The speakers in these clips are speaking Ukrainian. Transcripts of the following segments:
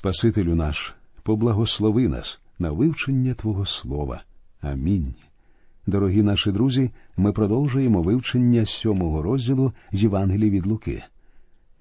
Спасителю наш, поблагослови нас на вивчення Твого Слова. Амінь. Дорогі наші друзі, ми продовжуємо вивчення сьомого розділу з Євангелії від Луки.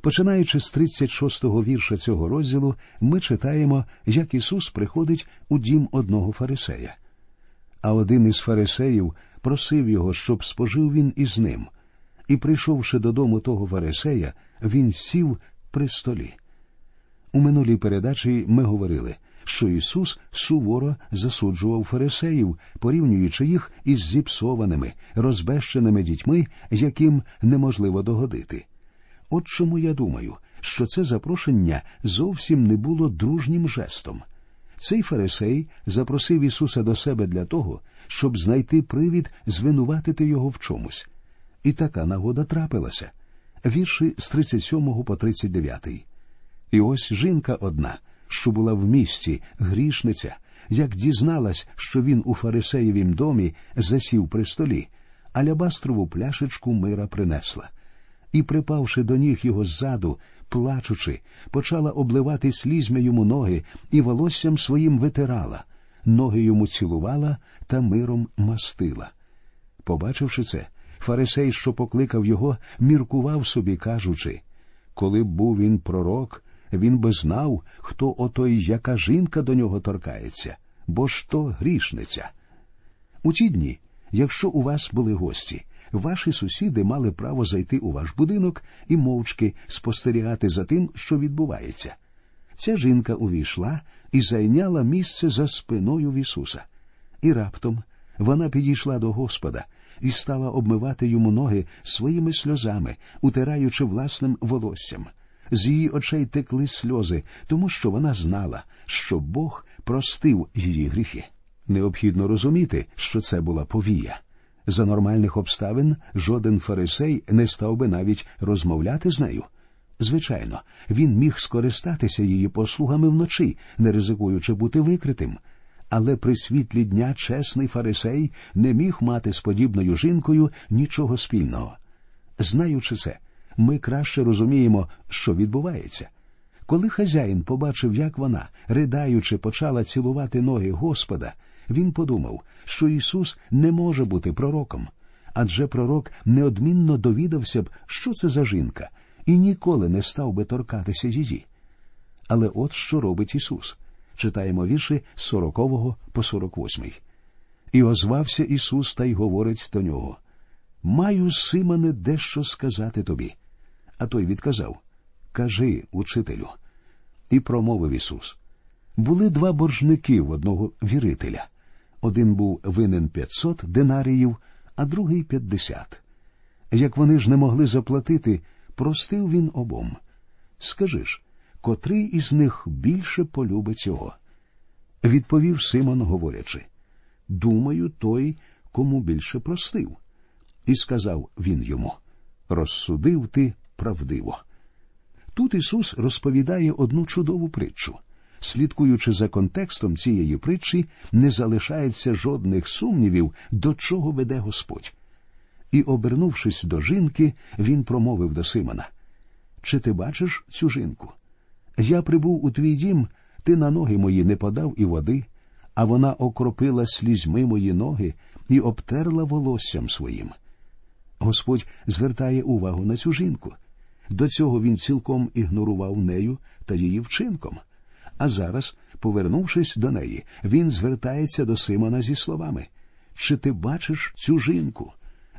Починаючи з 36-го вірша цього розділу, ми читаємо, як Ісус приходить у дім одного фарисея. А один із фарисеїв просив його, щоб спожив він із ним. І, прийшовши додому того фарисея, він сів при столі. У минулій передачі ми говорили, що Ісус суворо засуджував фарисеїв, порівнюючи їх із зіпсованими, розбещеними дітьми, яким неможливо догодити. От чому я думаю, що це запрошення зовсім не було дружнім жестом. Цей фарисей запросив Ісуса до себе для того, щоб знайти привід звинуватити його в чомусь. І така нагода трапилася. Вірші з 37 по 39. І ось жінка одна, що була в місті, грішниця, як дізналась, що він у фарисеєвім домі засів при столі, алябастрову пляшечку мира принесла. І, припавши до ніг його ззаду, плачучи, почала обливати слізьми йому ноги і волоссям своїм витирала, ноги йому цілувала та миром мастила. Побачивши це, фарисей, що покликав його, міркував собі, кажучи коли б був він пророк, він би знав, хто отой, яка жінка до нього торкається, бо ж то грішниця. У ті дні, якщо у вас були гості, ваші сусіди мали право зайти у ваш будинок і мовчки спостерігати за тим, що відбувається. Ця жінка увійшла і зайняла місце за спиною в Ісуса. І раптом вона підійшла до Господа і стала обмивати йому ноги своїми сльозами, утираючи власним волоссям. З її очей текли сльози, тому що вона знала, що Бог простив її гріхи. Необхідно розуміти, що це була повія. За нормальних обставин жоден фарисей не став би навіть розмовляти з нею. Звичайно, він міг скористатися її послугами вночі, не ризикуючи бути викритим. Але при світлі дня чесний фарисей не міг мати з подібною жінкою нічого спільного. Знаючи це, ми краще розуміємо, що відбувається. Коли хазяїн побачив, як вона, ридаючи, почала цілувати ноги Господа, він подумав, що Ісус не може бути пророком, адже пророк неодмінно довідався б, що це за жінка, і ніколи не став би торкатися її. Але от що робить Ісус. Читаємо вірші з 40 по 48. І озвався Ісус та й говорить до нього Маю, Симоне, дещо сказати тобі. А той відказав Кажи, учителю. І промовив Ісус. Були два боржники в одного вірителя. Один був винен 500 динаріїв, а другий 50. Як вони ж не могли заплатити, простив він обом. Скажи ж, котрий із них більше полюбить його? Відповів Симон, говорячи Думаю, той, кому більше простив. І сказав він йому Розсудив ти правдиво. Тут Ісус розповідає одну чудову притчу. Слідкуючи за контекстом цієї притчі, не залишається жодних сумнівів, до чого веде Господь. І, обернувшись до жінки, він промовив до Симона Чи ти бачиш цю жінку? Я прибув у твій дім, ти на ноги мої не подав і води, а вона окропила слізьми мої ноги і обтерла волоссям своїм. Господь звертає увагу на цю жінку. До цього він цілком ігнорував нею та її вчинком. А зараз, повернувшись до неї, він звертається до Симона зі словами Чи ти бачиш цю жінку?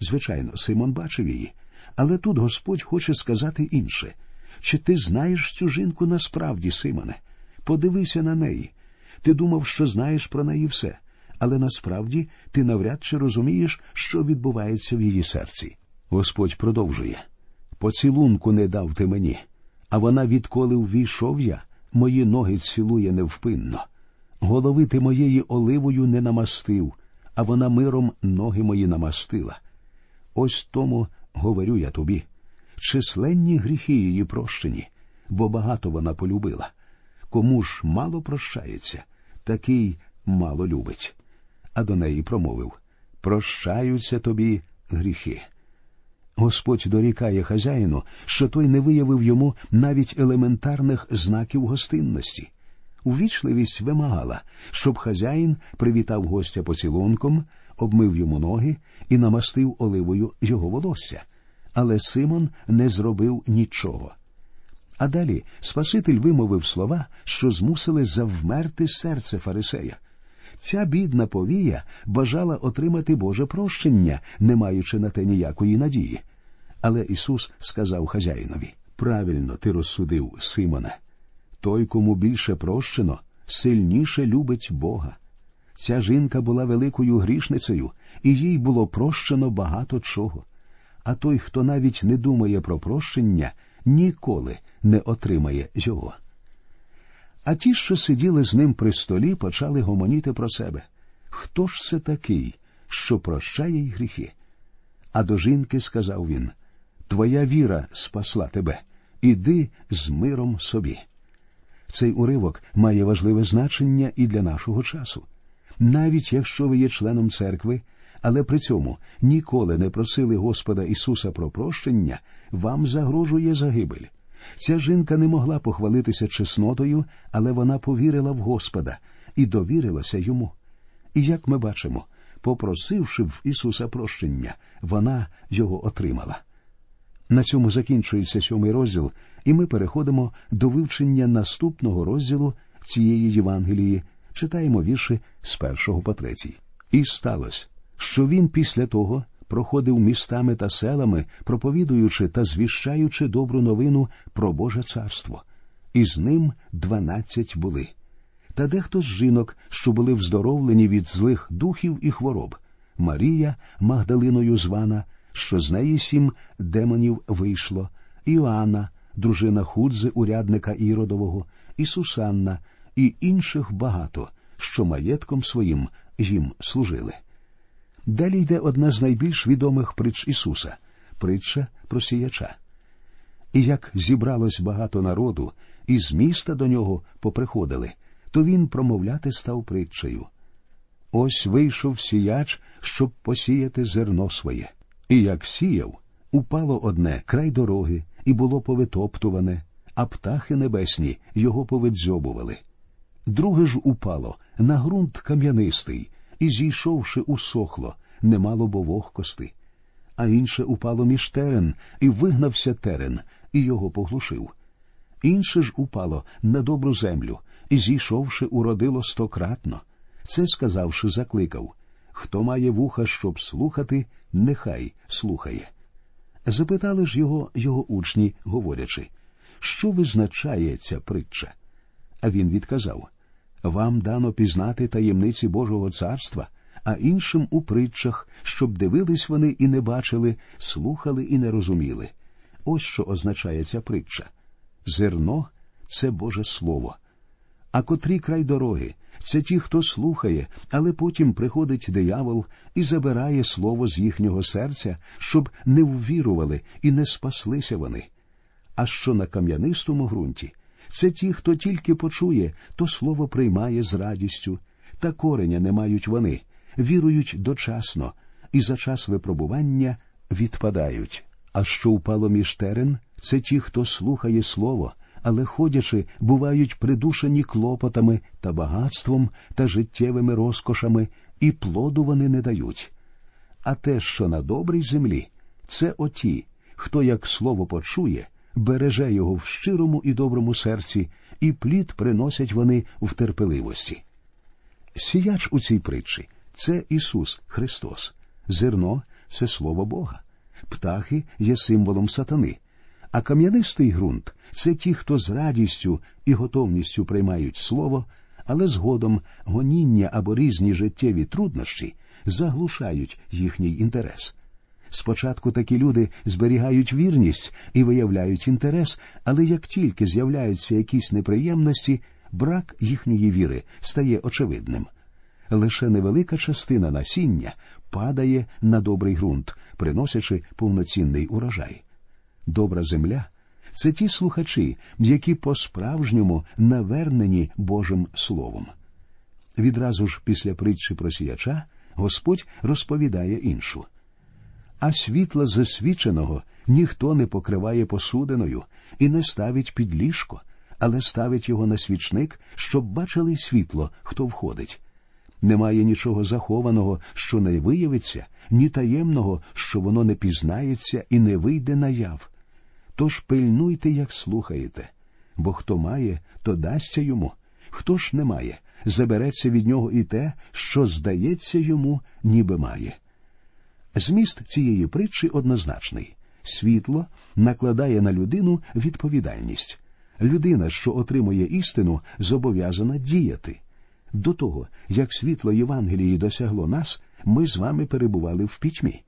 Звичайно, Симон бачив її. Але тут Господь хоче сказати інше чи ти знаєш цю жінку насправді, Симоне? Подивися на неї. Ти думав, що знаєш про неї все, але насправді ти навряд чи розумієш, що відбувається в її серці. Господь продовжує поцілунку не дав ти мені, а вона, відколи ввійшов я, мої ноги цілує невпинно. Голови ти моєї оливою не намастив, а вона миром ноги мої намастила. Ось тому говорю я тобі численні гріхи її прощені, бо багато вона полюбила. Кому ж мало прощається, такий мало любить. А до неї промовив Прощаються тобі гріхи. Господь дорікає хазяїну, що той не виявив йому навіть елементарних знаків гостинності. Увічливість вимагала, щоб хазяїн привітав гостя поцілунком, обмив йому ноги і намастив оливою його волосся. Але Симон не зробив нічого. А далі Спаситель вимовив слова, що змусили завмерти серце Фарисея. Ця бідна повія бажала отримати Боже прощення, не маючи на те ніякої надії. Але Ісус сказав хазяїнові правильно ти розсудив, Симоне. Той, кому більше прощено, сильніше любить Бога. Ця жінка була великою грішницею, і їй було прощено багато чого. А той, хто навіть не думає про прощення, ніколи не отримає його. А ті, що сиділи з ним при столі, почали гомоніти про себе. Хто ж це такий, що прощає й гріхи? А до жінки сказав він Твоя віра спасла тебе, іди з миром собі. Цей уривок має важливе значення і для нашого часу. Навіть якщо ви є членом церкви, але при цьому ніколи не просили Господа Ісуса про прощення, вам загрожує загибель. Ця жінка не могла похвалитися чеснотою, але вона повірила в Господа і довірилася йому. І як ми бачимо, попросивши в Ісуса прощення, вона його отримала. На цьому закінчується сьомий розділ, і ми переходимо до вивчення наступного розділу цієї Євангелії, читаємо вірші з першого по третій. І сталося, що він після того проходив містами та селами, проповідуючи та звіщаючи добру новину про Боже царство, і з ним дванадцять були. Та дехто з жінок, що були вздоровлені від злих духів і хвороб, Марія, Магдалиною звана, що з неї сім демонів вийшло, Іоанна, дружина Худзи, урядника Іродового, і Сусанна, і інших багато, що маєтком своїм їм служили. Далі йде одна з найбільш відомих притч Ісуса притча про сіяча. І як зібралось багато народу, і з міста до нього поприходили, то він промовляти став притчею. Ось вийшов сіяч, щоб посіяти зерно своє. І як сіяв, упало одне край дороги, і було повитоптуване, а птахи небесні його повидзьобували. Друге ж упало на ґрунт кам'янистий, і, зійшовши, усохло, немало бо вогкости. А інше упало між терен, і вигнався терен, і його поглушив. Інше ж упало на добру землю, і, зійшовши, уродило стократно. Це, сказавши, закликав Хто має вуха, щоб слухати, нехай слухає. Запитали ж його його учні, говорячи, що визначає ця притча? А він відказав Вам дано пізнати таємниці Божого царства, а іншим у притчах, щоб дивились вони і не бачили, слухали і не розуміли. Ось що означає ця притча зерно це Боже Слово. А котрі край дороги це ті, хто слухає, але потім приходить диявол і забирає слово з їхнього серця, щоб не ввірували і не спаслися вони. А що на кам'янистому ґрунті, це ті, хто тільки почує, то слово приймає з радістю, та кореня не мають вони, вірують дочасно, і за час випробування відпадають. А що впало між терен, це ті, хто слухає слово, але ходячи, бувають придушені клопотами та багатством та життєвими розкошами, і плоду вони не дають. А те, що на добрій землі, це оті, хто як слово почує, береже його в щирому і доброму серці, і плід приносять вони в терпеливості. Сіяч у цій притчі це Ісус Христос, зерно це Слово Бога, птахи є символом сатани, а кам'янистий ґрунт це ті, хто з радістю і готовністю приймають слово, але згодом гоніння або різні життєві труднощі заглушають їхній інтерес. Спочатку такі люди зберігають вірність і виявляють інтерес, але як тільки з'являються якісь неприємності, брак їхньої віри стає очевидним. Лише невелика частина насіння падає на добрий ґрунт, приносячи повноцінний урожай. Добра земля це ті слухачі, які по-справжньому навернені Божим Словом. Відразу ж після притчі про сіяча Господь розповідає іншу. А світла засвіченого ніхто не покриває посудиною і не ставить під ліжко, але ставить його на свічник, щоб бачили світло, хто входить. Немає нічого захованого, що не виявиться, ні таємного, що воно не пізнається і не вийде наяв. Тож пильнуйте, як слухаєте, бо хто має, то дасться йому, хто ж не має, забереться від нього і те, що здається йому, ніби має. Зміст цієї притчі однозначний світло накладає на людину відповідальність. Людина, що отримує істину, зобов'язана діяти. До того, як світло Євангелії досягло нас, ми з вами перебували в пітьмі.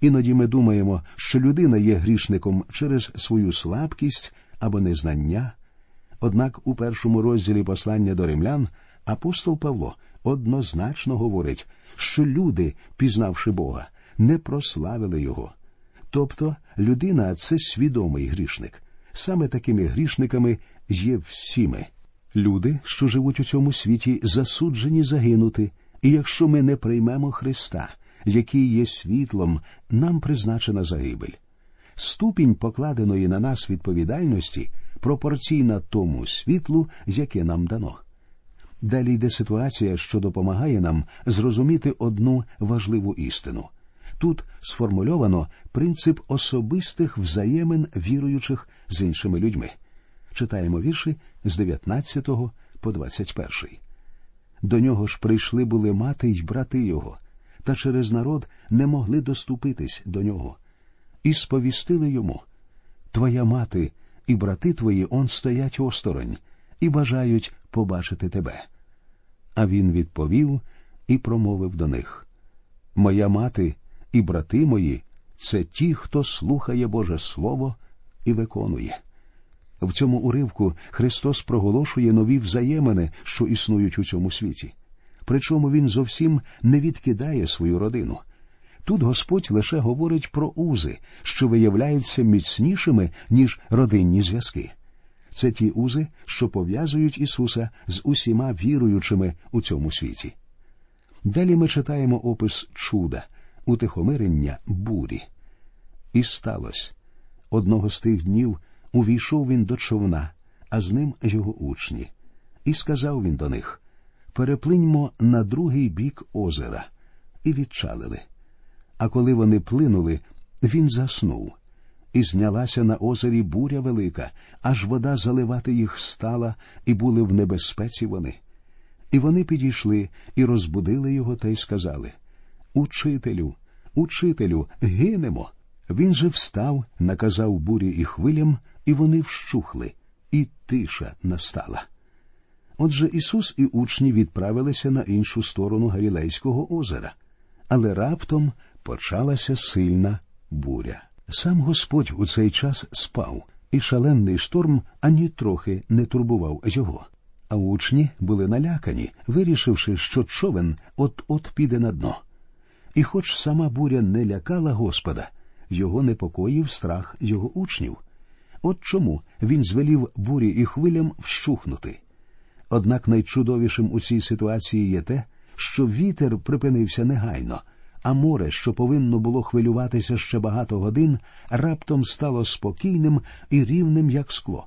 Іноді ми думаємо, що людина є грішником через свою слабкість або незнання. Однак у першому розділі послання до римлян апостол Павло однозначно говорить, що люди, пізнавши Бога, не прославили Його. Тобто людина це свідомий грішник. Саме такими грішниками є всі ми. Люди, що живуть у цьому світі, засуджені загинути, і якщо ми не приймемо Христа, який є світлом, нам призначена загибель. Ступінь покладеної на нас відповідальності пропорційна тому світлу, яке нам дано. Далі йде ситуація, що допомагає нам зрозуміти одну важливу істину. Тут сформульовано принцип особистих взаємин віруючих з іншими людьми. Читаємо вірші з 19 по 21. До нього ж прийшли були мати й брати його, та через народ не могли доступитись до нього, і сповістили йому Твоя мати і брати твої он стоять осторонь і бажають побачити тебе. А він відповів і промовив до них Моя мати і брати мої це ті, хто слухає Боже Слово і виконує. В цьому уривку Христос проголошує нові взаємини, що існують у цьому світі. Причому Він зовсім не відкидає свою родину. Тут Господь лише говорить про узи, що виявляються міцнішими, ніж родинні зв'язки. Це ті узи, що пов'язують Ісуса з усіма віруючими у цьому світі. Далі ми читаємо опис чуда, утихомирення бурі. І сталося. Одного з тих днів увійшов він до човна, а з ним його учні. І сказав він до них Переплиньмо на другий бік озера, і відчалили. А коли вони плинули, він заснув, і знялася на озері буря велика, аж вода заливати їх стала, і були в небезпеці вони. І вони підійшли і розбудили його та й сказали Учителю, учителю, гинемо. Він же встав, наказав бурі і хвилям, і вони вщухли, і тиша настала. Отже Ісус і учні відправилися на іншу сторону Галілейського озера, але раптом почалася сильна буря. Сам Господь у цей час спав, і шалений шторм ані трохи не турбував його. А учні були налякані, вирішивши, що човен от-от піде на дно. І хоч сама буря не лякала Господа, його непокоїв страх його учнів. От чому він звелів бурі і хвилям вщухнути. Однак найчудовішим у цій ситуації є те, що вітер припинився негайно, а море, що повинно було хвилюватися ще багато годин, раптом стало спокійним і рівним, як скло.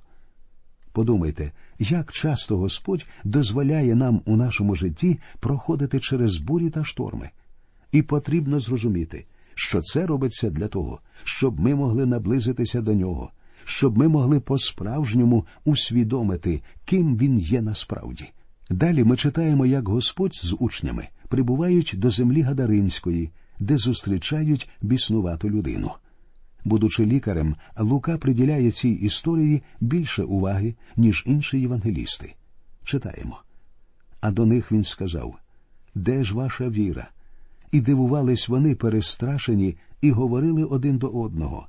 Подумайте, як часто Господь дозволяє нам у нашому житті проходити через бурі та шторми. І потрібно зрозуміти, що це робиться для того, щоб ми могли наблизитися до нього, щоб ми могли по-справжньому усвідомити, ким він є насправді. Далі ми читаємо, як Господь з учнями прибувають до землі Гадаринської, де зустрічають біснувату людину. Будучи лікарем, Лука приділяє цій історії більше уваги, ніж інші євангелісти. Читаємо. А до них він сказав Де ж ваша віра? І дивувались вони перестрашені і говорили один до одного.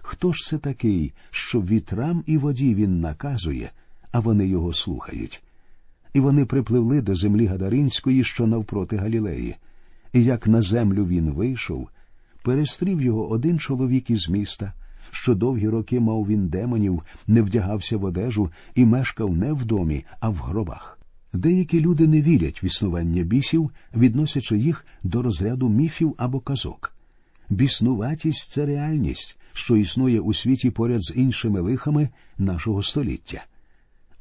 Хто ж це такий, що вітрам і воді він наказує, а вони його слухають? І вони припливли до землі Гадаринської, що навпроти Галілеї. І як на землю він вийшов, перестрів його один чоловік із міста, що довгі роки мав він демонів, не вдягався в одежу і мешкав не в домі, а в гробах. Деякі люди не вірять в існування бісів, відносячи їх до розряду міфів або казок. Біснуватість це реальність, що існує у світі поряд з іншими лихами нашого століття.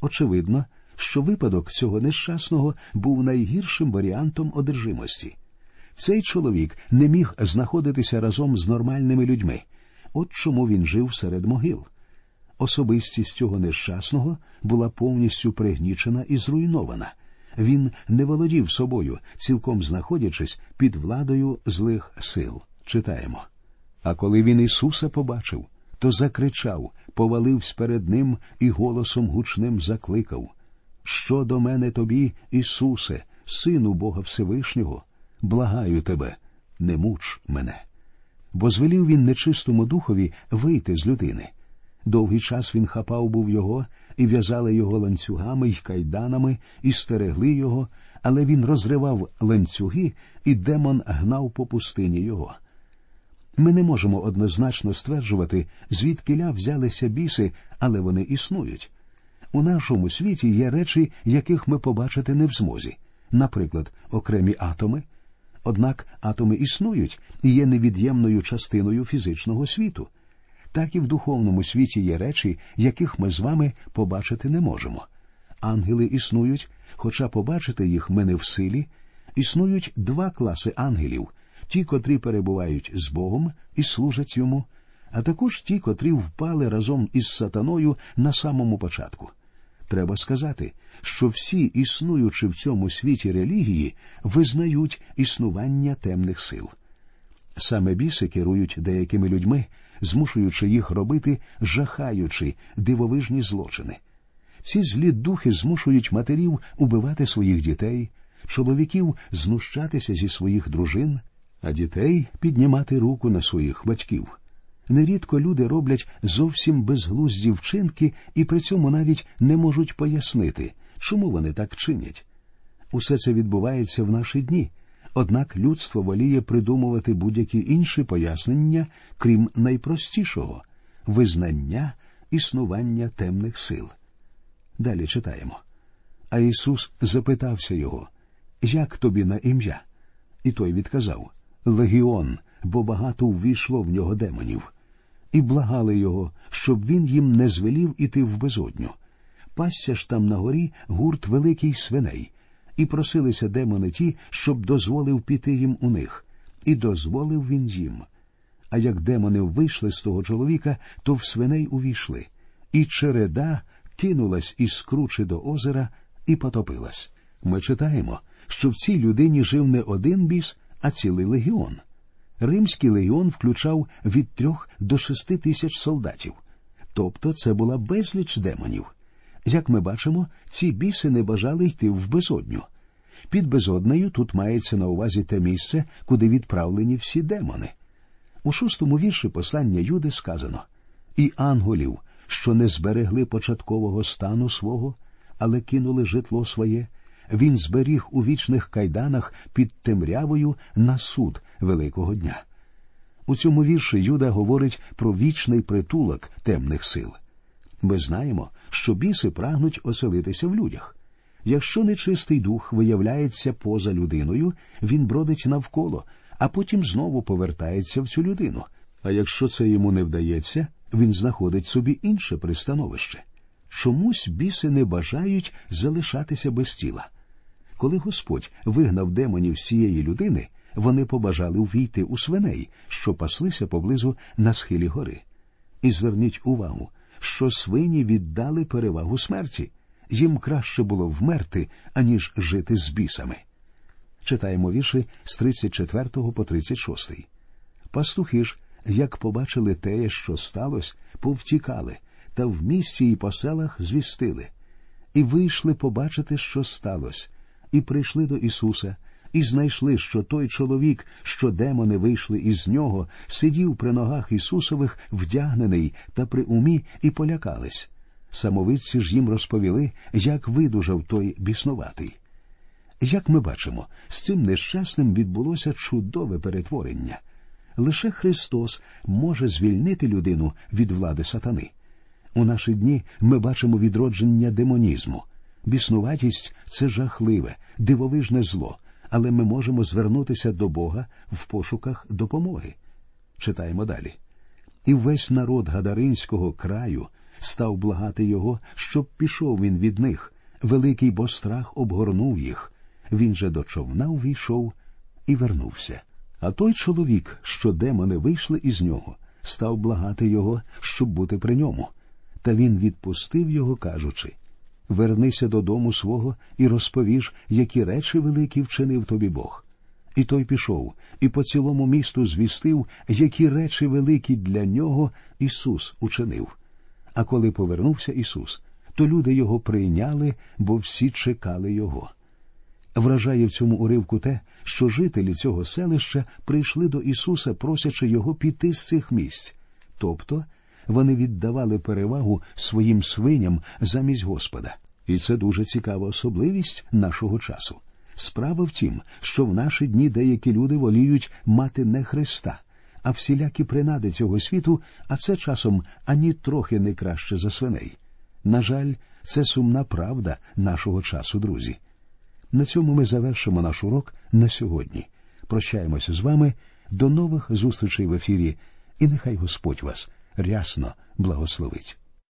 Очевидно, що випадок цього нещасного був найгіршим варіантом одержимості. Цей чоловік не міг знаходитися разом з нормальними людьми. От чому він жив серед могил. Особистість цього нещасного була повністю пригнічена і зруйнована. Він не володів собою, цілком знаходячись під владою злих сил. Читаємо. А коли він Ісуса побачив, то закричав, повалився перед ним і голосом гучним закликав Що до мене тобі, Ісусе, Сину Бога Всевишнього, благаю тебе, не муч мене. Бо звелів він нечистому духові вийти з людини. Довгий час він хапав був його, і в'язали його ланцюгами й кайданами, і стерегли його, але він розривав ланцюги, і демон гнав по пустині його. Ми не можемо однозначно стверджувати, звідкиля взялися біси, але вони існують. У нашому світі є речі, яких ми побачити не в змозі, наприклад, окремі атоми. Однак атоми існують і є невід'ємною частиною фізичного світу. Так і в духовному світі є речі, яких ми з вами побачити не можемо. Ангели існують, хоча побачити їх ми не в силі. Існують два класи ангелів ті, котрі перебувають з Богом і служать йому, а також ті, котрі впали разом із сатаною на самому початку. Треба сказати, що всі, існуючи в цьому світі релігії, визнають існування темних сил. Саме біси керують деякими людьми, змушуючи їх робити жахаючі дивовижні злочини. Ці злі духи змушують матерів убивати своїх дітей, чоловіків знущатися зі своїх дружин, а дітей піднімати руку на своїх батьків. Нерідко люди роблять зовсім безглузді вчинки і при цьому навіть не можуть пояснити, чому вони так чинять. Усе це відбувається в наші дні, однак людство воліє придумувати будь-які інші пояснення, крім найпростішого визнання існування темних сил. Далі читаємо. А Ісус запитався його, Як тобі на ім'я? І той відказав Легіон, бо багато ввійшло в нього демонів, і благали його, щоб він їм не звелів іти в безодню. Пасся ж там на горі гурт великий свиней, і просилися демони ті, щоб дозволив піти їм у них, і дозволив він їм. А як демони вийшли з того чоловіка, то в свиней увійшли, і череда кинулась із кручі до озера і потопилась. Ми читаємо, що в цій людині жив не один біс, а цілий легіон. Римський легіон включав від трьох до шести тисяч солдатів, тобто це була безліч демонів. Як ми бачимо, ці біси не бажали йти в безодню. Під безоднею тут мається на увазі те місце, куди відправлені всі демони. У шостому вірші послання Юди сказано і ангелів, що не зберегли початкового стану свого, але кинули житло своє, він зберіг у вічних кайданах під темрявою на суд Великого дня. У цьому вірші Юда говорить про вічний притулок темних сил. Ми знаємо, що біси прагнуть оселитися в людях. Якщо нечистий дух виявляється поза людиною, він бродить навколо, а потім знову повертається в цю людину. А якщо це йому не вдається, він знаходить собі інше пристановище. Чомусь біси не бажають залишатися без тіла. Коли Господь вигнав демонів цієї людини, вони побажали увійти у свиней, що паслися поблизу на схилі гори. І зверніть увагу, що свині віддали перевагу смерті. Їм краще було вмерти, аніж жити з бісами. Читаємо вірші з 34 по 36. Пастухи ж, як побачили те, що сталося, повтікали, та в місті і по селах звістили, і вийшли побачити, що сталося, і прийшли до Ісуса, і знайшли, що той чоловік, що демони вийшли із нього, сидів при ногах Ісусових, вдягнений та при умі, і полякались. Самовидці ж їм розповіли, як видужав той біснуватий. Як ми бачимо, з цим нещасним відбулося чудове перетворення. Лише Христос може звільнити людину від влади сатани. У наші дні ми бачимо відродження демонізму. Біснуватість це жахливе, дивовижне зло, але ми можемо звернутися до Бога в пошуках допомоги. Читаємо далі. І весь народ Гадаринського краю став благати його, щоб пішов він від них. Великий бо страх обгорнув їх. Він же до човна увійшов і вернувся. А той чоловік, що демони вийшли із нього, став благати його, щоб бути при ньому. Та він відпустив його, кажучи Вернися додому свого і розповіж, які речі великі вчинив тобі Бог. І той пішов, і по цілому місту звістив, які речі великі для нього Ісус учинив. А коли повернувся Ісус, то люди його прийняли, бо всі чекали Його. Вражає в цьому уривку те, що жителі цього селища прийшли до Ісуса, просячи Його піти з цих місць. Тобто вони віддавали перевагу своїм свиням замість Господа. І це дуже цікава особливість нашого часу. Справа в тім, що в наші дні деякі люди воліють мати не Христа, а всілякі принади цього світу, а це часом ані трохи не краще за свиней. На жаль, це сумна правда нашого часу, друзі. На цьому ми завершимо наш урок на сьогодні. Прощаємося з вами. До нових зустрічей в ефірі, і нехай Господь вас рясно благословить.